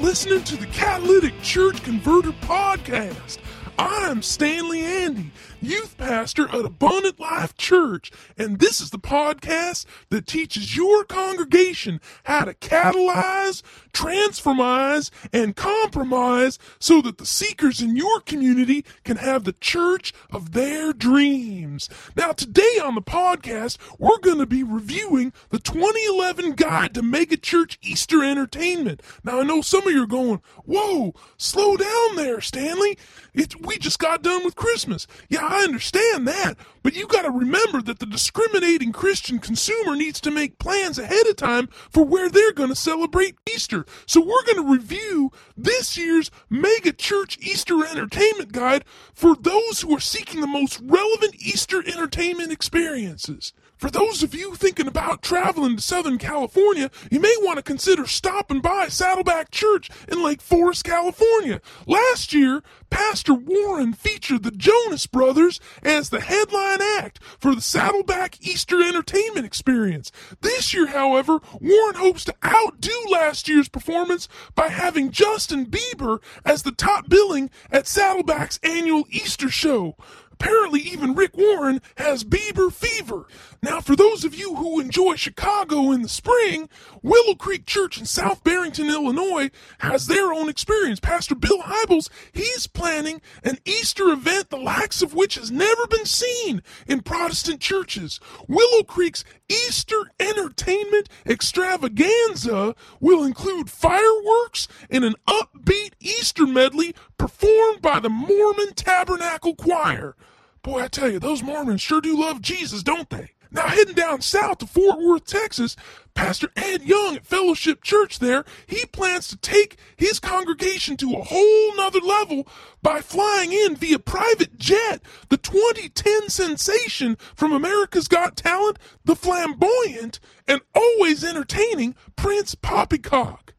listening to the Catalytic Church Converter Podcast. I'm Stanley Andy, youth pastor at Abundant Life Church, and this is the podcast that teaches your congregation how to catalyze, transformize, and compromise so that the seekers in your community can have the church of their dreams. Now, today on the podcast, we're going to be reviewing the 2011 Guide to Mega Church Easter Entertainment. Now, I know some of you are going, whoa, slow down there, Stanley. It's, we just got done with Christmas. Yeah, I understand that, but you got to remember that the discriminating Christian consumer needs to make plans ahead of time for where they're going to celebrate Easter. So we're going to review this year's Mega Church Easter Entertainment Guide for those who are seeking the most relevant Easter entertainment experiences. For those of you thinking about traveling to Southern California, you may want to consider stopping by Saddleback Church in Lake Forest, California. Last year, Pastor Warren featured the Jonas Brothers as the headline act for the Saddleback Easter Entertainment Experience. This year, however, Warren hopes to outdo last year's performance by having Justin Bieber as the top billing at Saddleback's annual Easter show. Apparently, even Rick Warren has Bieber fever. Now, for those of you who enjoy Chicago in the spring, Willow Creek Church in South Barrington, Illinois has their own experience. Pastor Bill Hybels, he's planning an Easter event the likes of which has never been seen in Protestant churches. Willow Creek's Easter entertainment extravaganza will include fireworks and an upbeat Easter medley performed by the Mormon Tabernacle Choir. Boy, I tell you, those Mormons sure do love Jesus, don't they? Now, heading down south to Fort Worth, Texas, Pastor Ed Young at Fellowship Church there, he plans to take his congregation to a whole nother level by flying in via private jet the 2010 sensation from America's Got Talent, the flamboyant and always entertaining Prince Poppycock.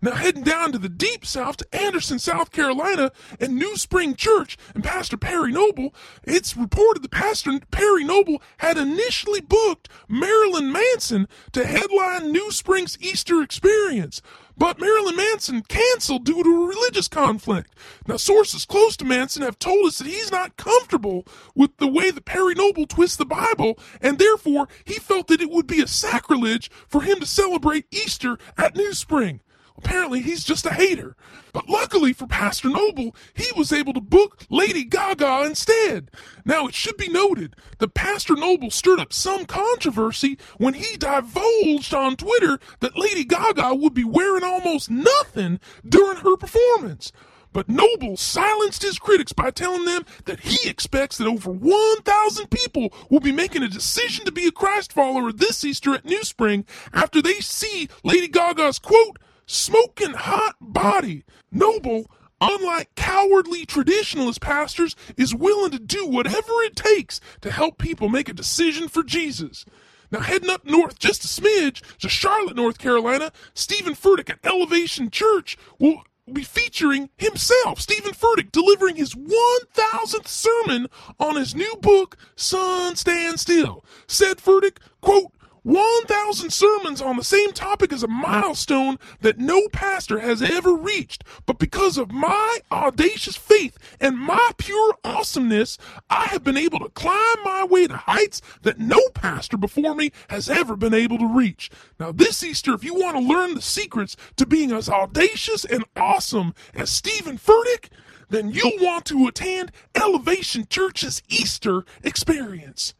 Now, heading down to the deep south to Anderson, South Carolina, and New Spring Church and Pastor Perry Noble, it's reported that Pastor Perry Noble had initially booked Marilyn Manson to headline New Spring's Easter experience. But Marilyn Manson canceled due to a religious conflict. Now, sources close to Manson have told us that he's not comfortable with the way that Perry Noble twists the Bible, and therefore he felt that it would be a sacrilege for him to celebrate Easter at New Spring. Apparently, he's just a hater. But luckily for Pastor Noble, he was able to book Lady Gaga instead. Now, it should be noted that Pastor Noble stirred up some controversy when he divulged on Twitter that Lady Gaga would be wearing almost nothing during her performance. But Noble silenced his critics by telling them that he expects that over 1,000 people will be making a decision to be a Christ follower this Easter at New Spring after they see Lady Gaga's quote, smoking hot body. Noble, unlike cowardly traditionalist pastors, is willing to do whatever it takes to help people make a decision for Jesus. Now, heading up north just a smidge to Charlotte, North Carolina, Stephen Furtick at Elevation Church will be featuring himself, Stephen Furtick, delivering his 1000th sermon on his new book, Sun Stand Still. Said Furtick, quote, 1,000 sermons on the same topic is a milestone that no pastor has ever reached. But because of my audacious faith and my pure awesomeness, I have been able to climb my way to heights that no pastor before me has ever been able to reach. Now, this Easter, if you want to learn the secrets to being as audacious and awesome as Stephen Furtick, then you'll want to attend Elevation Church's Easter experience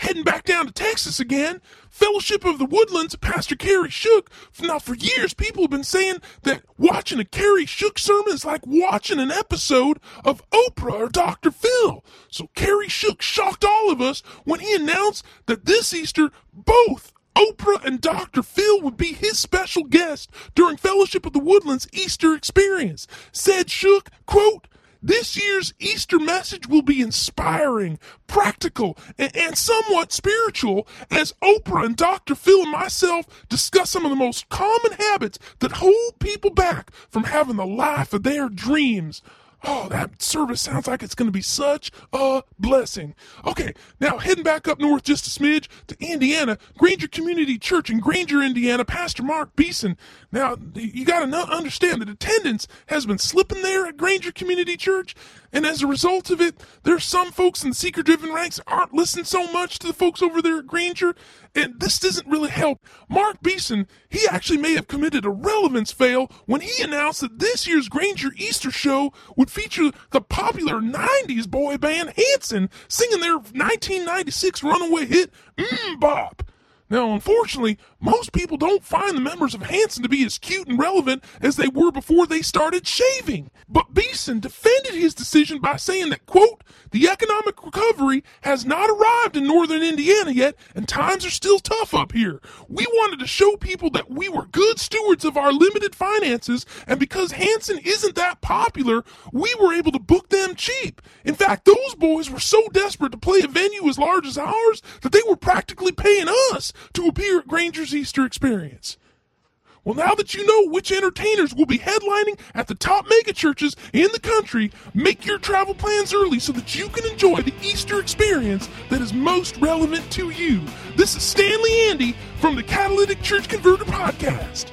heading back down to Texas again. Fellowship of the Woodlands, Pastor Kerry Shook. Now, for years, people have been saying that watching a Kerry Shook sermon is like watching an episode of Oprah or Dr. Phil. So Kerry Shook shocked all of us when he announced that this Easter, both Oprah and Dr. Phil would be his special guest during Fellowship of the Woodlands Easter experience. Said Shook, quote, this year's Easter message will be inspiring, practical, and, somewhat spiritual as Oprah and Dr. Phil and myself discuss some of the most common habits that hold people back from having the life of their dreams. Oh, that service sounds like it's going to be such a blessing. Okay, now heading back up north just a smidge to Indiana, Granger Community Church in Granger, Indiana, Pastor Mark Beeson. Now, you got to understand that attendance has been slipping there at Granger Community Church, and as a result of it, there's some folks in the seeker driven ranks aren't listening so much to the folks over there at Granger, and this doesn't really help. Mark Beeson, he actually may have committed a relevance fail when he announced that this year's Granger Easter show would feature the popular 90s boy band Hanson singing their 1996 runaway hit, MMMBop. Now, unfortunately, most people don't find the members of Hanson to be as cute and relevant as they were before they started shaving. But Beeson defended his decision by saying that, quote, the economic recovery has not arrived in northern Indiana yet, and times are still tough up here. We wanted to show people that we were good stewards of our limited finances, and because Hanson isn't that popular, we were able to book them cheap. In fact, those boys were so desperate to play a venue as large as ours that they were practically paying us to appear at Granger's Easter experience. Well, now that you know which entertainers will be headlining at the top megachurches in the country, make your travel plans early so that you can enjoy the Easter experience that is most relevant to you. This is Stanley Andy from the Catalytic Church Converter Podcast.